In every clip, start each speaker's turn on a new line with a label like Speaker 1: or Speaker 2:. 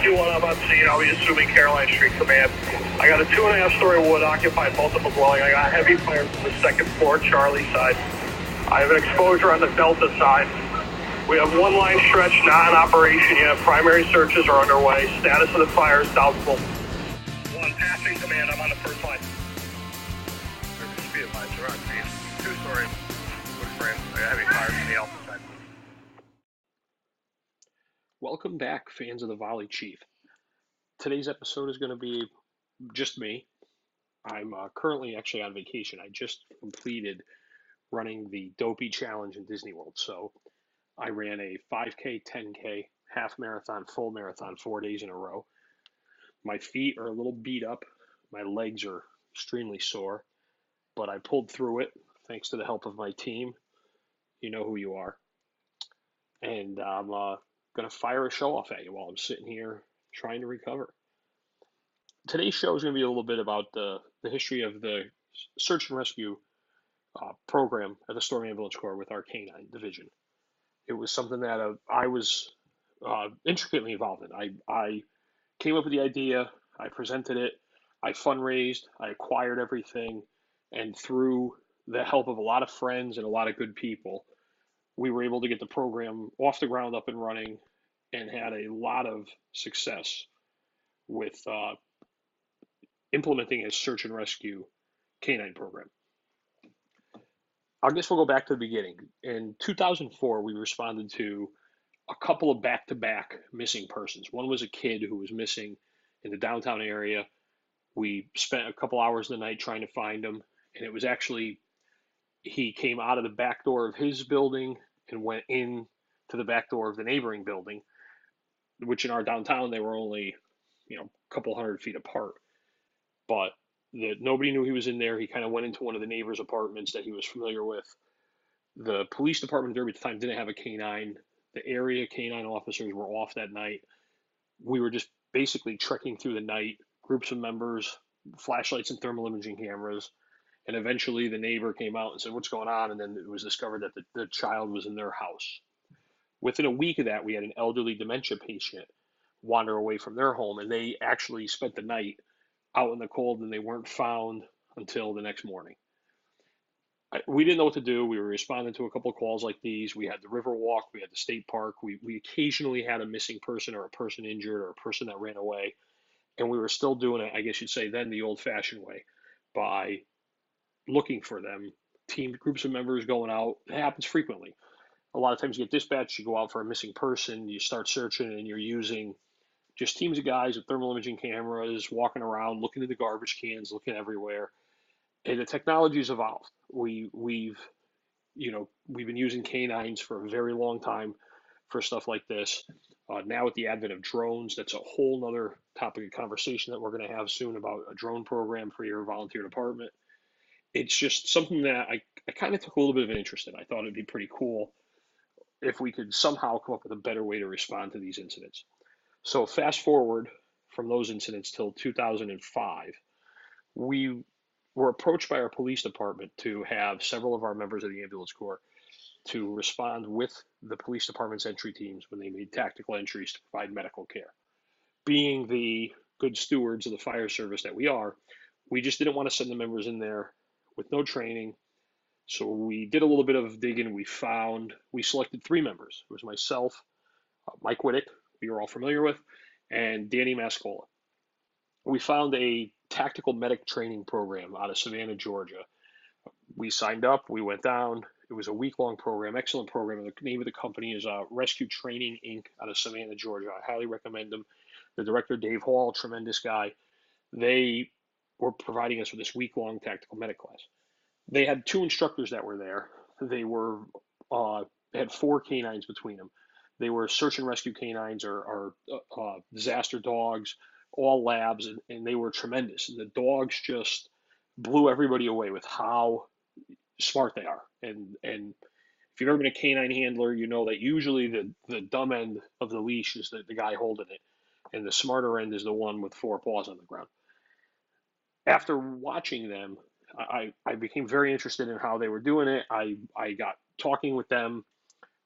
Speaker 1: do one I'm on scene. I'll be assuming Caroline Street Command. I got a two and a half story wood occupied multiple dwelling. I got heavy fire from the second floor Charlie side. I have an exposure on the Delta side. We have one line stretch not in operation yet. Primary searches are underway. Status of the fire is doubtful.
Speaker 2: Welcome back, fans of the Volley Chief. Today's episode is going to be just me. I'm uh, currently actually on vacation. I just completed running the Dopey Challenge in Disney World. So I ran a 5K, 10K, half marathon, full marathon four days in a row. My feet are a little beat up. My legs are extremely sore, but I pulled through it thanks to the help of my team. You know who you are. And I'm uh, going to fire a show off at you while I'm sitting here trying to recover. Today's show is going to be a little bit about the, the history of the search and rescue uh, program at the Storm Ambulance Corps with our canine division. It was something that uh, I was uh, intricately involved in. I, I came up with the idea, I presented it, I fundraised, I acquired everything, and through the help of a lot of friends and a lot of good people, we were able to get the program off the ground up and running and had a lot of success with uh, implementing a search and rescue canine program. I guess we'll go back to the beginning. In 2004, we responded to a couple of back to back missing persons. One was a kid who was missing in the downtown area. We spent a couple hours of the night trying to find him, and it was actually he came out of the back door of his building and went in to the back door of the neighboring building, which in our downtown they were only, you know, a couple hundred feet apart. But that nobody knew he was in there. He kind of went into one of the neighbors' apartments that he was familiar with. The police department there at the time didn't have a canine. The area canine officers were off that night. We were just basically trekking through the night, groups of members, flashlights and thermal imaging cameras and eventually the neighbor came out and said, What's going on? And then it was discovered that the, the child was in their house. Within a week of that, we had an elderly dementia patient wander away from their home, and they actually spent the night out in the cold and they weren't found until the next morning. We didn't know what to do. We were responding to a couple of calls like these. We had the river walk, we had the state park. We, we occasionally had a missing person or a person injured or a person that ran away. And we were still doing it, I guess you'd say, then the old fashioned way by looking for them. Team groups of members going out. It happens frequently. A lot of times you get dispatched, you go out for a missing person, you start searching, and you're using just teams of guys with thermal imaging cameras walking around, looking at the garbage cans, looking everywhere. And the technology's evolved. We we've you know we've been using canines for a very long time for stuff like this. Uh, now with the advent of drones, that's a whole nother topic of conversation that we're going to have soon about a drone program for your volunteer department it's just something that I, I kind of took a little bit of an interest in. I thought it'd be pretty cool if we could somehow come up with a better way to respond to these incidents. So fast forward from those incidents till 2005, we were approached by our police department to have several of our members of the ambulance corps to respond with the police department's entry teams when they made tactical entries to provide medical care. Being the good stewards of the fire service that we are, we just didn't want to send the members in there with no training. So we did a little bit of digging. We found, we selected three members. It was myself, uh, Mike Whittick, we are all familiar with, and Danny Mascola. We found a tactical medic training program out of Savannah, Georgia. We signed up, we went down. It was a week long program, excellent program. The name of the company is uh, Rescue Training Inc. out of Savannah, Georgia. I highly recommend them. The director, Dave Hall, tremendous guy. They were providing us with this week long tactical medic class. They had two instructors that were there. They were uh, had four canines between them. They were search and rescue canines or, or uh, disaster dogs, all labs, and, and they were tremendous. The dogs just blew everybody away with how smart they are. And and if you've ever been a canine handler, you know that usually the, the dumb end of the leash is the, the guy holding it, and the smarter end is the one with four paws on the ground after watching them, I, I became very interested in how they were doing it. I, I got talking with them.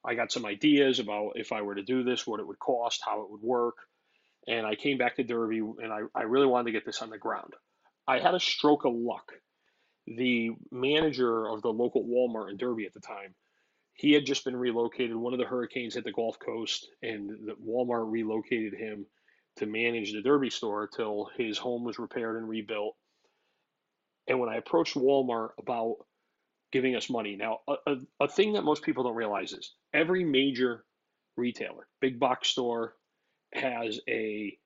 Speaker 2: I got some ideas about if I were to do this, what it would cost, how it would work. and I came back to Derby, and I, I really wanted to get this on the ground. I had a stroke of luck. The manager of the local Walmart in Derby at the time, he had just been relocated. One of the hurricanes hit the Gulf Coast, and the Walmart relocated him to manage the Derby store till his home was repaired and rebuilt. And when I approached Walmart about giving us money, now a, a, a thing that most people don't realize is every major retailer, big box store, has a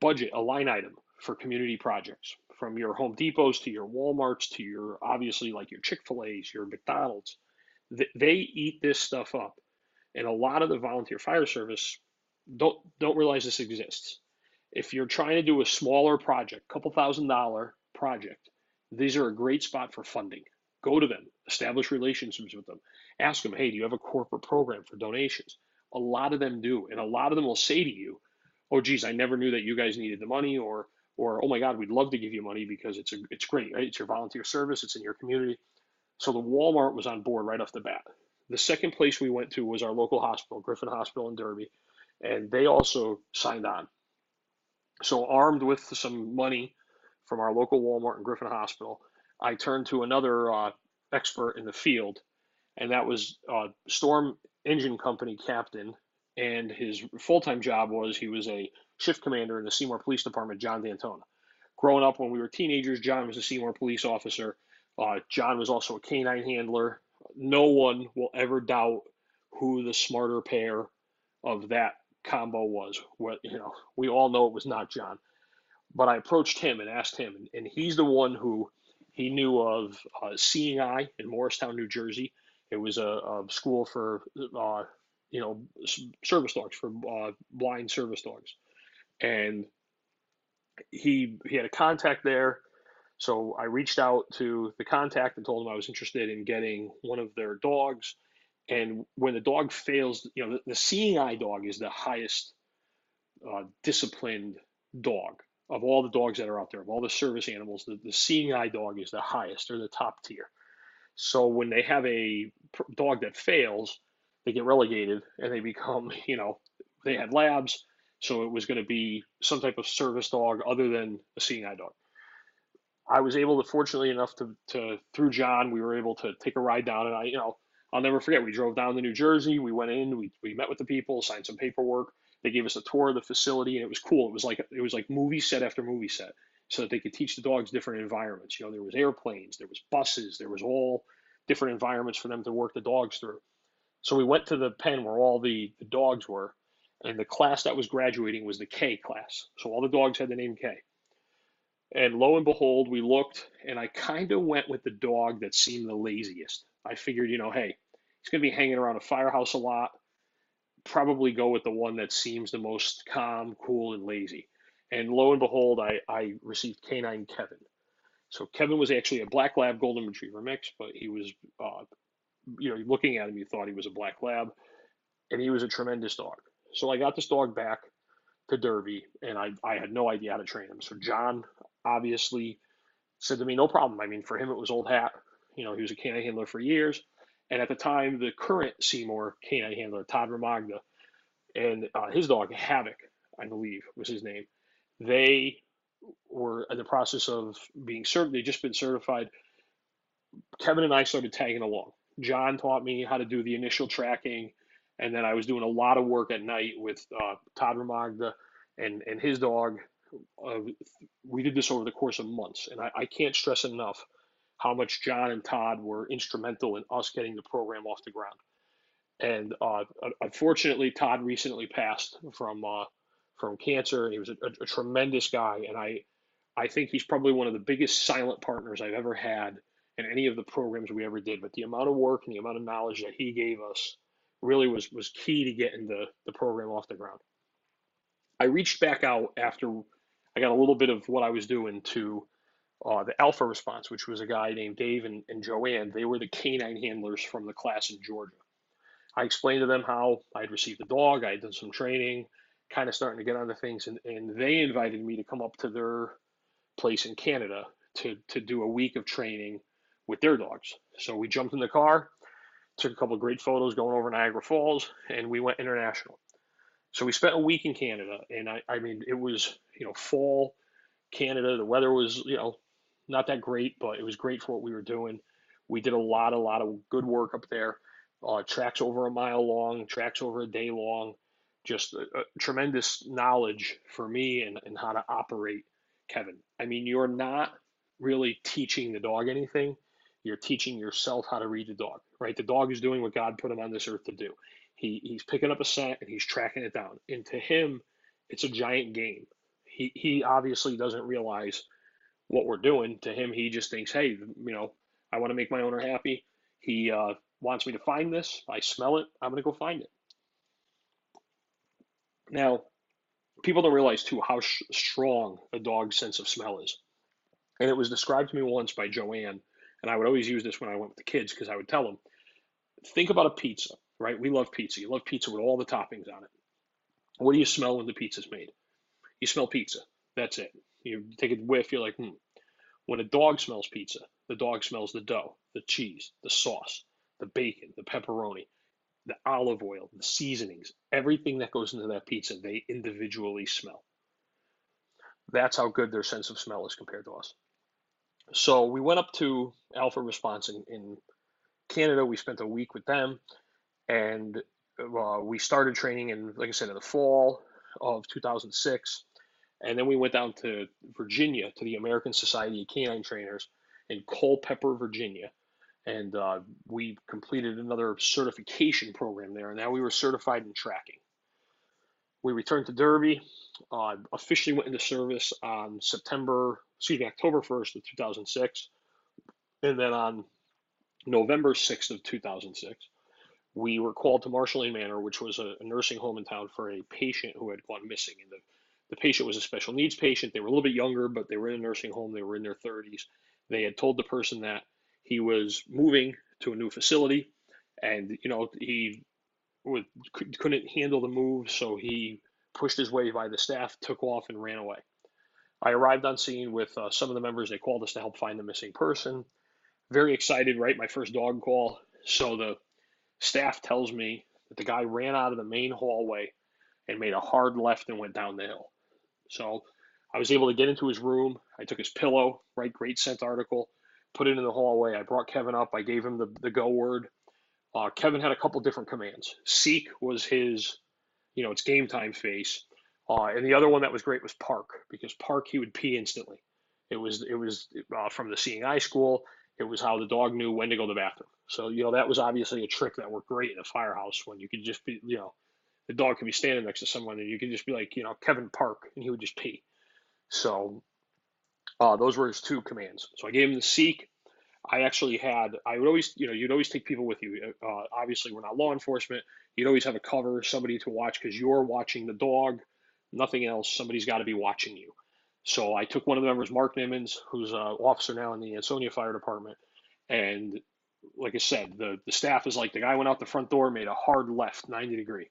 Speaker 2: budget, a line item for community projects, from your Home Depots to your Walmarts to your obviously like your Chick fil A's, your McDonald's. They eat this stuff up. And a lot of the volunteer fire service don't don't realize this exists. If you're trying to do a smaller project, couple thousand dollar project, these are a great spot for funding. Go to them, establish relationships with them, ask them, hey, do you have a corporate program for donations? A lot of them do, and a lot of them will say to you, oh, geez, I never knew that you guys needed the money, or or oh my God, we'd love to give you money because it's a, it's great, right? It's your volunteer service, it's in your community. So the Walmart was on board right off the bat. The second place we went to was our local hospital, Griffin Hospital in Derby and they also signed on. So, armed with some money from our local Walmart and Griffin Hospital, I turned to another uh, expert in the field, and that was uh, Storm Engine Company captain. And his full time job was he was a shift commander in the Seymour Police Department, John D'Antona. Growing up when we were teenagers, John was a Seymour police officer. Uh, John was also a canine handler. No one will ever doubt who the smarter pair of that combo was. What you know, we all know it was not John, but I approached him and asked him, and, and he's the one who he knew of uh, Seeing Eye in Morristown, New Jersey. It was a, a school for uh, you know service dogs for uh, blind service dogs, and he he had a contact there. So I reached out to the contact and told him I was interested in getting one of their dogs and when the dog fails, you know, the, the seeing eye dog is the highest uh, disciplined dog of all the dogs that are out there, of all the service animals. The, the seeing eye dog is the highest or the top tier. So when they have a dog that fails, they get relegated and they become, you know, they had labs. So it was going to be some type of service dog other than a seeing eye dog. I was able to, fortunately enough, to, to through John, we were able to take a ride down, and I, you know, I'll never forget. We drove down to New Jersey. We went in. We, we met with the people, signed some paperwork. They gave us a tour of the facility, and it was cool. It was like it was like movie set after movie set, so that they could teach the dogs different environments. You know, there was airplanes, there was buses, there was all different environments for them to work the dogs through. So we went to the pen where all the, the dogs were, and the class that was graduating was the K class. So all the dogs had the name K. And lo and behold, we looked, and I kind of went with the dog that seemed the laziest. I figured, you know, hey, he's going to be hanging around a firehouse a lot. Probably go with the one that seems the most calm, cool, and lazy. And lo and behold, I, I received Canine Kevin. So Kevin was actually a black lab golden retriever mix, but he was, uh, you know, looking at him, you thought he was a black lab, and he was a tremendous dog. So I got this dog back to Derby, and I, I had no idea how to train him. So John obviously said to me, no problem. I mean, for him, it was old hat. You know, he was a canine handler for years. And at the time, the current Seymour canine handler, Todd Ramagda, and uh, his dog, Havoc, I believe was his name, they were in the process of being served. They'd just been certified. Kevin and I started tagging along. John taught me how to do the initial tracking, and then I was doing a lot of work at night with uh, Todd Ramagda and, and his dog. Uh, we did this over the course of months, and I, I can't stress enough how much John and Todd were instrumental in us getting the program off the ground. And uh, unfortunately, Todd recently passed from uh, from cancer. He was a, a, a, tremendous guy, and I I think he's probably one of the biggest silent partners I've ever had in any of the programs we ever did. But the amount of work and the amount of knowledge that he gave us really was was key to getting the the program off the ground. I reached back out after I got a little bit of what I was doing to uh, the Alpha Response, which was a guy named Dave and, and Joanne. They were the canine handlers from the class in Georgia. I explained to them how I'd received a dog, I had done some training, kind of starting to get onto things, and, and they invited me to come up to their place in Canada to, to do a week of training with their dogs. So we jumped in the car, took a couple of great photos going over Niagara Falls, and we went international. So we spent a week in Canada, and I, I mean, it was you know fall Canada. The weather was you know not that great, but it was great for what we were doing. We did a lot, a lot of good work up there. Uh, tracks over a mile long, tracks over a day long. Just a, a tremendous knowledge for me and, and how to operate Kevin. I mean, you're not really teaching the dog anything. You're teaching yourself how to read the dog, right? The dog is doing what God put him on this earth to do. He, he's picking up a scent and he's tracking it down. And to him, it's a giant game. He, he obviously doesn't realize what we're doing. To him, he just thinks, hey, you know, I want to make my owner happy. He uh, wants me to find this. I smell it. I'm going to go find it. Now, people don't realize too how sh- strong a dog's sense of smell is. And it was described to me once by Joanne, and I would always use this when I went with the kids because I would tell them, think about a pizza, right? We love pizza. You love pizza with all the toppings on it. What do you smell when the pizza's made? You smell pizza. That's it. You take a whiff, you're like, hmm. When a dog smells pizza, the dog smells the dough, the cheese, the sauce, the bacon, the pepperoni, the olive oil, the seasonings, everything that goes into that pizza, they individually smell. That's how good their sense of smell is compared to us. So we went up to Alpha Response in, in Canada. We spent a week with them, and uh, we started training in, like I said, in the fall of 2006. And then we went down to Virginia to the American Society of Canine Trainers in Culpeper, Virginia. And uh, we completed another certification program there. And now we were certified in tracking. We returned to Derby, uh, officially went into service on September, excuse me, October 1st of 2006. And then on November 6th of 2006, we were called to Marshall Lane Manor, which was a, a nursing home in town for a patient who had gone missing. And the the patient was a special needs patient. They were a little bit younger, but they were in a nursing home. They were in their 30s. They had told the person that he was moving to a new facility, and you know he would, couldn't handle the move, so he pushed his way by the staff, took off, and ran away. I arrived on scene with uh, some of the members. They called us to help find the missing person. Very excited, right? My first dog call. So the staff tells me that the guy ran out of the main hallway and made a hard left and went down the hill. So I was able to get into his room. I took his pillow, right? Great scent article, put it in the hallway. I brought Kevin up. I gave him the, the go word. Uh, Kevin had a couple different commands. Seek was his, you know, it's game time face. Uh, and the other one that was great was Park because Park he would pee instantly. It was it was uh, from the Seeing Eye School. It was how the dog knew when to go to the bathroom. So you know that was obviously a trick that worked great in a firehouse when you could just be you know the dog could be standing next to someone and you could just be like, you know, Kevin Park, and he would just pee. So uh, those were his two commands. So I gave him the seek. I actually had, I would always, you know, you'd always take people with you. Uh, obviously, we're not law enforcement. You'd always have a cover, somebody to watch because you're watching the dog, nothing else. Somebody's got to be watching you. So I took one of the members, Mark Nimmons, who's an officer now in the Ansonia Fire Department. And like I said, the, the staff is like, the guy went out the front door, made a hard left, 90 degree.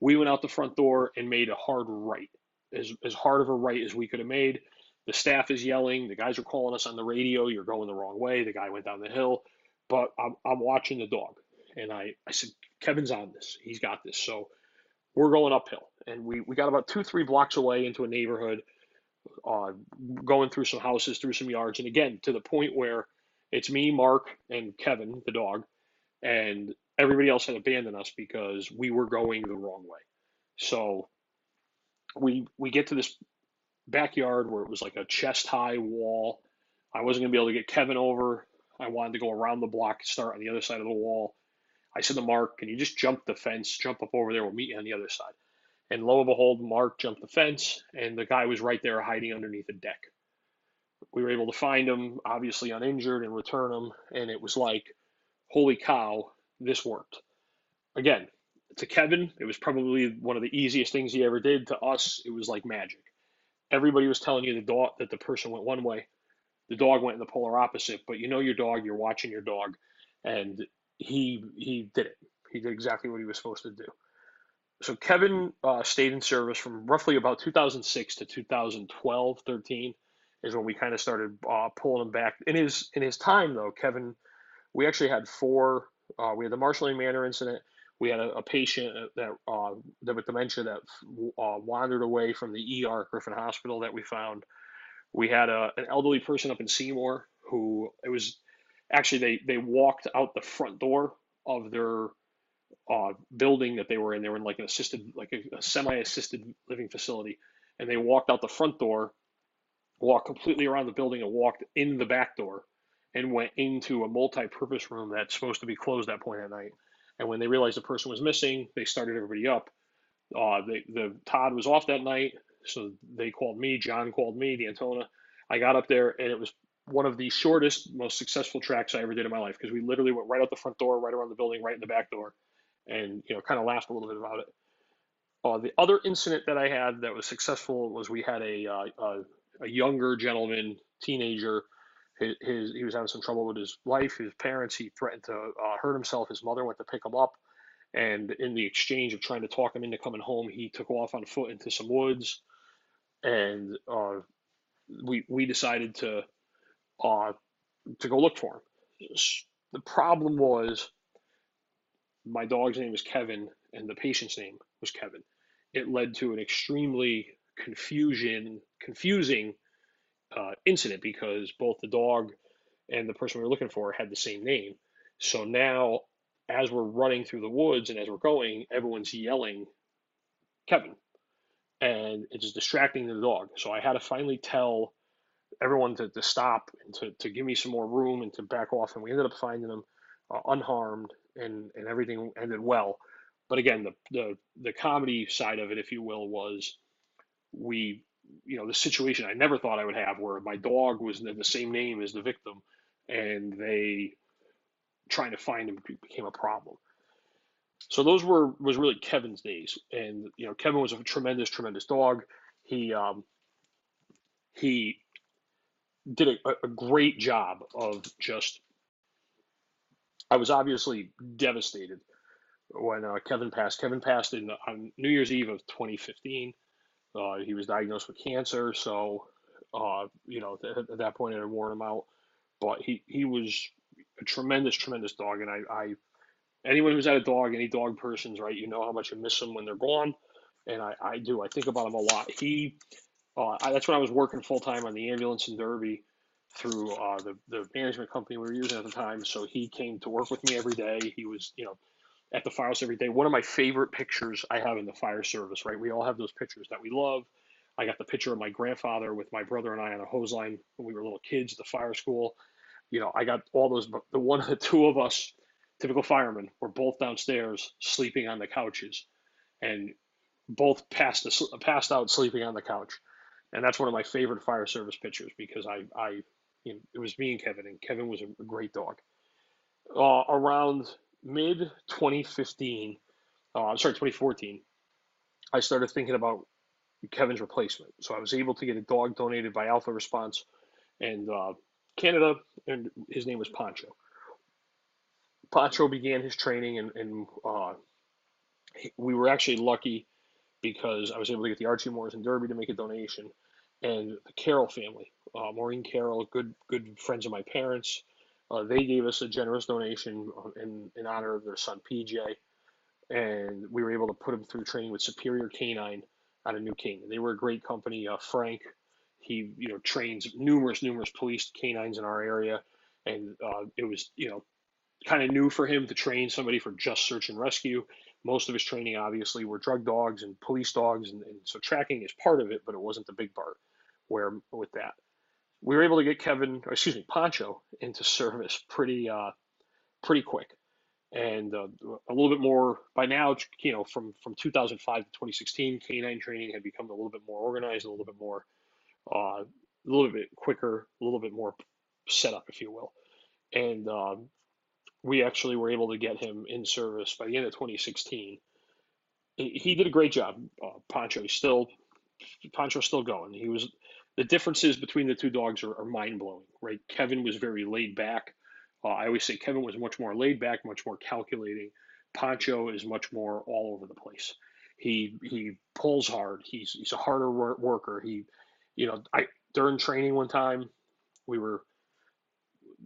Speaker 2: We went out the front door and made a hard right, as, as hard of a right as we could have made. The staff is yelling. The guys are calling us on the radio. You're going the wrong way. The guy went down the hill. But I'm, I'm watching the dog. And I, I said, Kevin's on this. He's got this. So we're going uphill. And we, we got about two, three blocks away into a neighborhood, uh, going through some houses, through some yards. And again, to the point where it's me, Mark, and Kevin, the dog. And everybody else had abandoned us because we were going the wrong way. So we we get to this backyard where it was like a chest high wall. I wasn't gonna be able to get Kevin over. I wanted to go around the block, start on the other side of the wall. I said to Mark, "Can you just jump the fence, jump up over there? We'll meet you on the other side." And lo and behold, Mark jumped the fence, and the guy was right there hiding underneath a deck. We were able to find him, obviously uninjured, and return him. And it was like, holy cow, this worked. Again, to Kevin, it was probably one of the easiest things he ever did. To us, it was like magic. Everybody was telling you the dog that the person went one way, the dog went in the polar opposite. But you know your dog, you're watching your dog, and he he did it. He did exactly what he was supposed to do. So Kevin uh, stayed in service from roughly about 2006 to 2012, 13 is when we kind of started uh, pulling him back. In his in his time though, Kevin, we actually had four uh, we had the Marshall Lane Manor incident. We had a, a patient that uh, that with dementia that uh, wandered away from the ER at Griffin Hospital that we found. We had a, an elderly person up in Seymour who it was actually they they walked out the front door of their uh, building that they were in. They were in like an assisted, like a, a semi-assisted living facility, and they walked out the front door, walked completely around the building, and walked in the back door, and went into a multi-purpose room that's supposed to be closed that point at night. And when they realized the person was missing, they started everybody up. Uh, they, the Todd was off that night, so they called me. John called me, D'Antona. I got up there, and it was one of the shortest, most successful tracks I ever did in my life because we literally went right out the front door, right around the building, right in the back door, and you know, kind of laughed a little bit about it. Uh, the other incident that I had that was successful was we had a uh, a, a, younger gentleman, teenager. His, his, he was having some trouble with his wife, his parents. He threatened to uh, hurt himself. His mother went to pick him up, and in the exchange of trying to talk him into coming home, he took off on foot into some woods, and uh, we we decided to uh, to go look for him. The problem was my dog's name was Kevin and the patient's name was Kevin. It led to an extremely confusion, confusing uh, incident because both the dog and the person we were looking for had the same name. So now, as we're running through the woods and as we're going, everyone's yelling Kevin, and it's distracting the dog. So I had to finally tell everyone to, to stop and to, to give me some more room and to back off. And we ended up finding them uh, unharmed and, and everything ended well. But again, the, the, the comedy side of it, if you will, was we, you know, the situation I never thought I would have where my dog was the same name as the victim and they trying to find him became a problem. So those were was really Kevin's days, and you know Kevin was a tremendous, tremendous dog. He um, he did a, a great job of just. I was obviously devastated when uh, Kevin passed. Kevin passed in on New Year's Eve of 2015. Uh, he was diagnosed with cancer, so uh, you know th- at that point it had worn him out. But he he was a tremendous, tremendous dog, and I, I anyone who's had a dog, any dog persons, right, you know how much you miss them when they're gone, and I, I do. I think about him a lot. He uh, I, that's when I was working full time on the ambulance in Derby through uh, the the management company we were using at the time. So he came to work with me every day. He was, you know, at the firehouse every day. One of my favorite pictures I have in the fire service. Right, we all have those pictures that we love. I got the picture of my grandfather with my brother and I on a hose line when we were little kids at the fire school. You know, I got all those. But the one, of the two of us, typical firemen, were both downstairs sleeping on the couches, and both passed passed out sleeping on the couch and that's one of my favorite fire service pictures because I, I, you know, it was me and Kevin, and Kevin was a great dog. Uh, around mid 2015, uh, I'm sorry, 2014, I started thinking about Kevin's replacement. So I was able to get a dog donated by Alpha Response and uh, Canada, and his name was Pancho. Pancho began his training, and, and uh, we were actually lucky because I was able to get the Archie Moores and Derby to make a donation, and the Carroll family, uh, Maureen Carroll, good good friends of my parents, uh, they gave us a generous donation in, in honor of their son PJ, and we were able to put him through training with Superior Canine out of New Canaan. They were a great company. Uh, Frank, he you know trains numerous numerous police canines in our area, and uh, it was you know kind of new for him to train somebody for just search and rescue most of his training obviously were drug dogs and police dogs and, and, so tracking is part of it but it wasn't the big part where with that we were able to get kevin excuse me Pancho into service pretty uh, pretty quick and uh, a little bit more by now you know from from 2005 to 2016 canine training had become a little bit more organized a little bit more uh, a little bit quicker a little bit more set up if you will and um, we actually were able to get him in service by the end of 2016. He, he did a great job. Uh, Pancho still Pancho's still going. He was the differences between the two dogs are, are mind blowing, right? Kevin was very laid back. Uh, I always say Kevin was much more laid back, much more calculating. Pancho is much more all over the place. He he pulls hard. He's he's a harder worker. He, you know, I during training one time, we were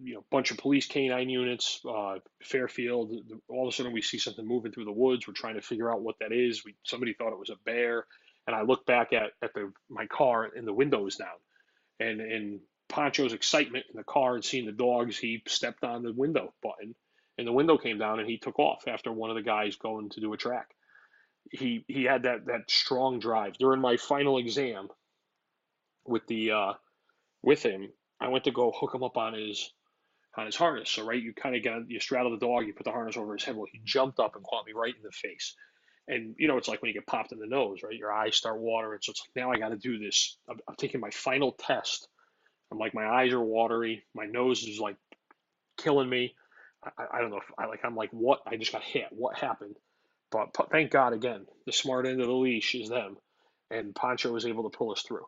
Speaker 2: you know, bunch of police canine units, uh, Fairfield. All of a sudden, we see something moving through the woods. We're trying to figure out what that is. We somebody thought it was a bear, and I look back at at the my car, and the windows down, and in Pancho's excitement in the car and seeing the dogs, he stepped on the window button, and the window came down, and he took off after one of the guys going to do a track. He he had that that strong drive during my final exam with the uh, with him. I went to go hook him up on his on his harness. So right, you kind of get you straddle the dog, you put the harness over his head. Well, he jumped up and caught me right in the face. And you know, it's like when you get popped in the nose, right? Your eyes start watering. So it's like now I got to do this. I'm, I'm taking my final test. I'm like my eyes are watery, my nose is like killing me. I, I don't know if I like. I'm like, what? I just got hit. What happened? But, but thank God again, the smart end of the leash is them, and Pancho was able to pull us through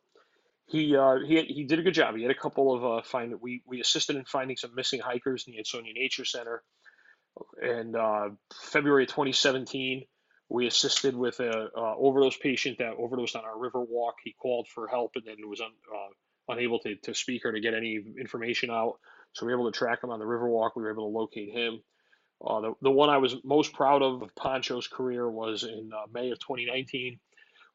Speaker 2: he uh, he he did a good job. He had a couple of uh, find we we assisted in finding some missing hikers in the Ansonia Nature Center. And uh, February 2017, we assisted with a uh, overdose patient that overdosed on our river walk. He called for help and then was un, uh, unable to, to speak or to get any information out. So we were able to track him on the river walk. We were able to locate him. Uh, the, the one I was most proud of of Pancho's career was in uh, May of 2019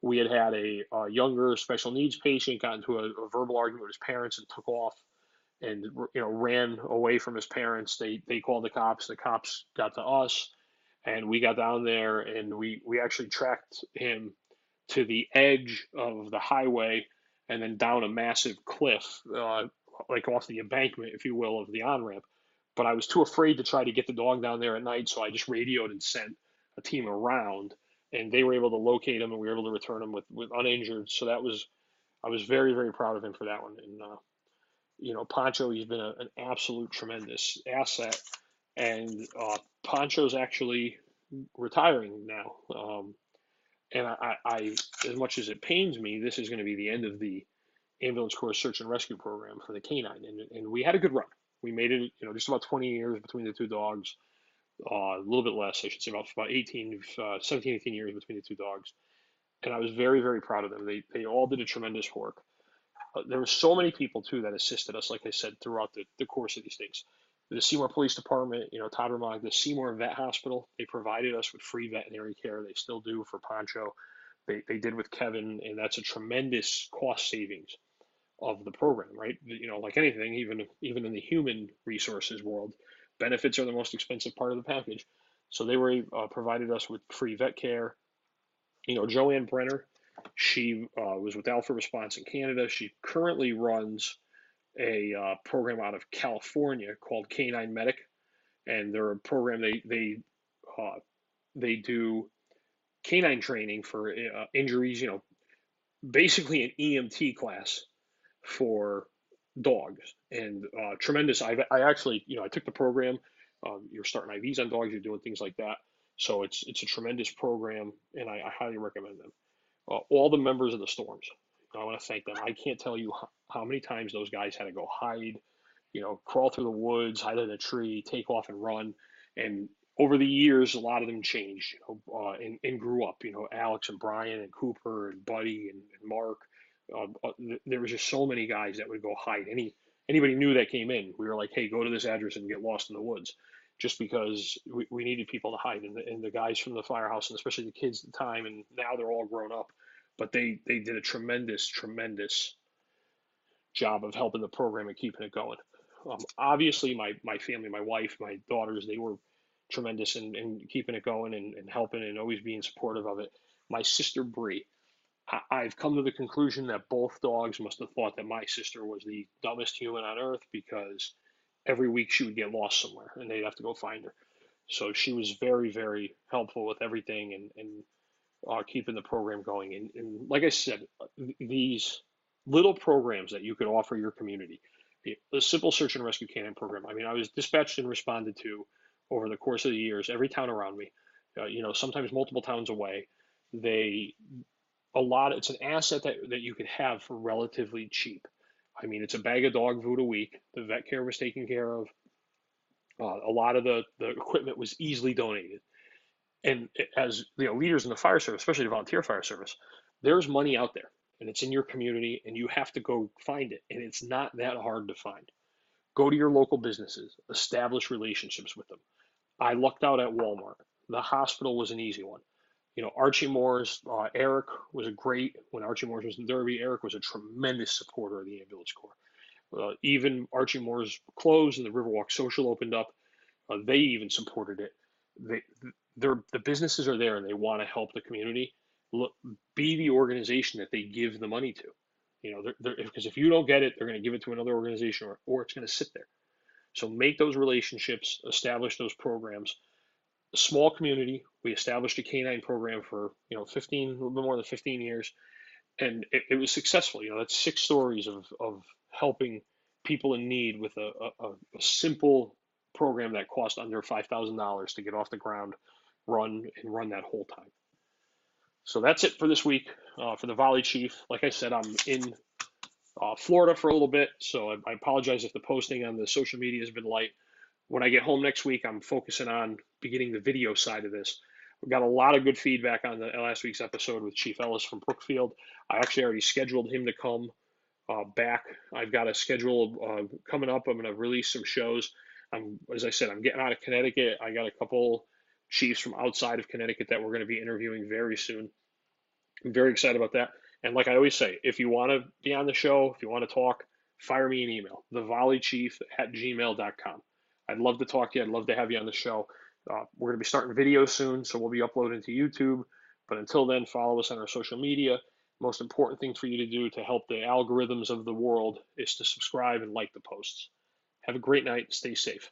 Speaker 2: we had had a, a younger special needs patient got into a, a, verbal argument with his parents and took off and you know ran away from his parents they they called the cops the cops got to us and we got down there and we we actually tracked him to the edge of the highway and then down a massive cliff uh, like off the embankment if you will of the on ramp but i was too afraid to try to get the dog down there at night so i just radioed and sent a team around and they were able to locate him and we were able to return him with, with uninjured. So that was, I was very, very proud of him for that one. And, uh, you know, Pancho, he's been a, an absolute tremendous asset. And uh, Pancho's actually retiring now. Um, and I, I, as much as it pains me, this is going to be the end of the ambulance corps search and rescue program for the canine. And, and we had a good run. We made it, you know, just about 20 years between the two dogs uh, a little bit less, I should say, about, about 18, uh, 17, 18 years between the two dogs. And I was very, very proud of them. They, they all did a tremendous work. Uh, there were so many people, too, that assisted us, like I said, throughout the, the course of these things. The Seymour Police Department, you know, Todd the Seymour Vet Hospital, they provided us with free veterinary care. They still do for Pancho. They, they did with Kevin, and that's a tremendous cost savings of the program, right? You know, like anything, even even in the human resources world, benefits are the most expensive part of the package. So they were uh, provided us with free vet care. You know, Joanne Brenner, she uh, was with Alpha Response in Canada. She currently runs a uh, program out of California called Canine Medic, and they're a program they they uh, they do canine training for uh, injuries. You know, basically an EMT class for dogs and uh, tremendous. I, I actually, you know, I took the program. Um, you're starting IVs on dogs. You're doing things like that. So it's it's a tremendous program, and I, I highly recommend them. Uh, all the members of the Storms, I want to thank them. I can't tell you how, many times those guys had to go hide, you know, crawl through the woods, hide in a tree, take off and run. And over the years, a lot of them changed, you know, uh, and, and grew up. You know, Alex and Brian and Cooper and Buddy and, and Mark uh, uh there was just so many guys that would go hide. Any anybody knew that came in, we were like, hey, go to this address and get lost in the woods, just because we, we needed people to hide. And the, and the guys from the firehouse, and especially the kids at the time, and now they're all grown up, but they they did a tremendous, tremendous job of helping the program and keeping it going. Um, obviously, my my family, my wife, my daughters, they were tremendous in, in keeping it going and, and helping and always being supportive of it. My sister Bree, I've come to the conclusion that both dogs must have thought that my sister was the dumbest human on earth because every week she would get lost somewhere and they'd have to go find her. So she was very, very helpful with everything and, and uh, keeping the program going. And, and like I said, these little programs that you could offer your community, the simple search and rescue canine program. I mean, I was dispatched and responded to over the course of the years, every town around me, uh, you know, sometimes multiple towns away. They a lot. It's an asset that, that you could have for relatively cheap. I mean, it's a bag of dog food a week. The vet care was taken care of. Uh, a lot of the, the equipment was easily donated. And as you know, leaders in the fire service, especially the volunteer fire service, there's money out there and it's in your community and you have to go find it. And it's not that hard to find. Go to your local businesses, establish relationships with them. I lucked out at Walmart. The hospital was an easy one. You know, Archie Moore's, uh, Eric was a great, when Archie Moore's was in Derby, Eric was a tremendous supporter of the ambulance corps. Uh, even Archie Moore's closed and the Riverwalk Social opened up, uh, they even supported it. They, the businesses are there and they want to help the community. Look, be the organization that they give the money to. You know, they're, they're, because if you don't get it, they're going to give it to another organization or, or it's going to sit there. So make those relationships, establish those programs. A small community, we established a canine program for, you know, 15, a little bit more than 15 years. And it, it was successful. You know, that's six stories of, of helping people in need with a, a, a simple program that cost under $5,000 to get off the ground, run, and run that whole time. So that's it for this week uh, for the Volley Chief. Like I said, I'm in uh, Florida for a little bit, so I, I, apologize if the posting on the social media has been light. When I get home next week, I'm focusing on beginning the video side of this. We got a lot of good feedback on the last week's episode with Chief Ellis from Brookfield. I actually already scheduled him to come uh, back. I've got a schedule uh, coming up. I'm going to release some shows. I'm, as I said, I'm getting out of Connecticut. I got a couple chiefs from outside of Connecticut that we're going to be interviewing very soon. I'm very excited about that. And like I always say, if you want to be on the show, if you want to talk, fire me an email, thevolleychief at gmail.com. I'd love to talk to you. I'd love to have you on the show. Uh, we're going to be starting videos soon, so we'll be uploading to YouTube. But until then, follow us on our social media. Most important thing for you to do to help the algorithms of the world is to subscribe and like the posts. Have a great night. Stay safe.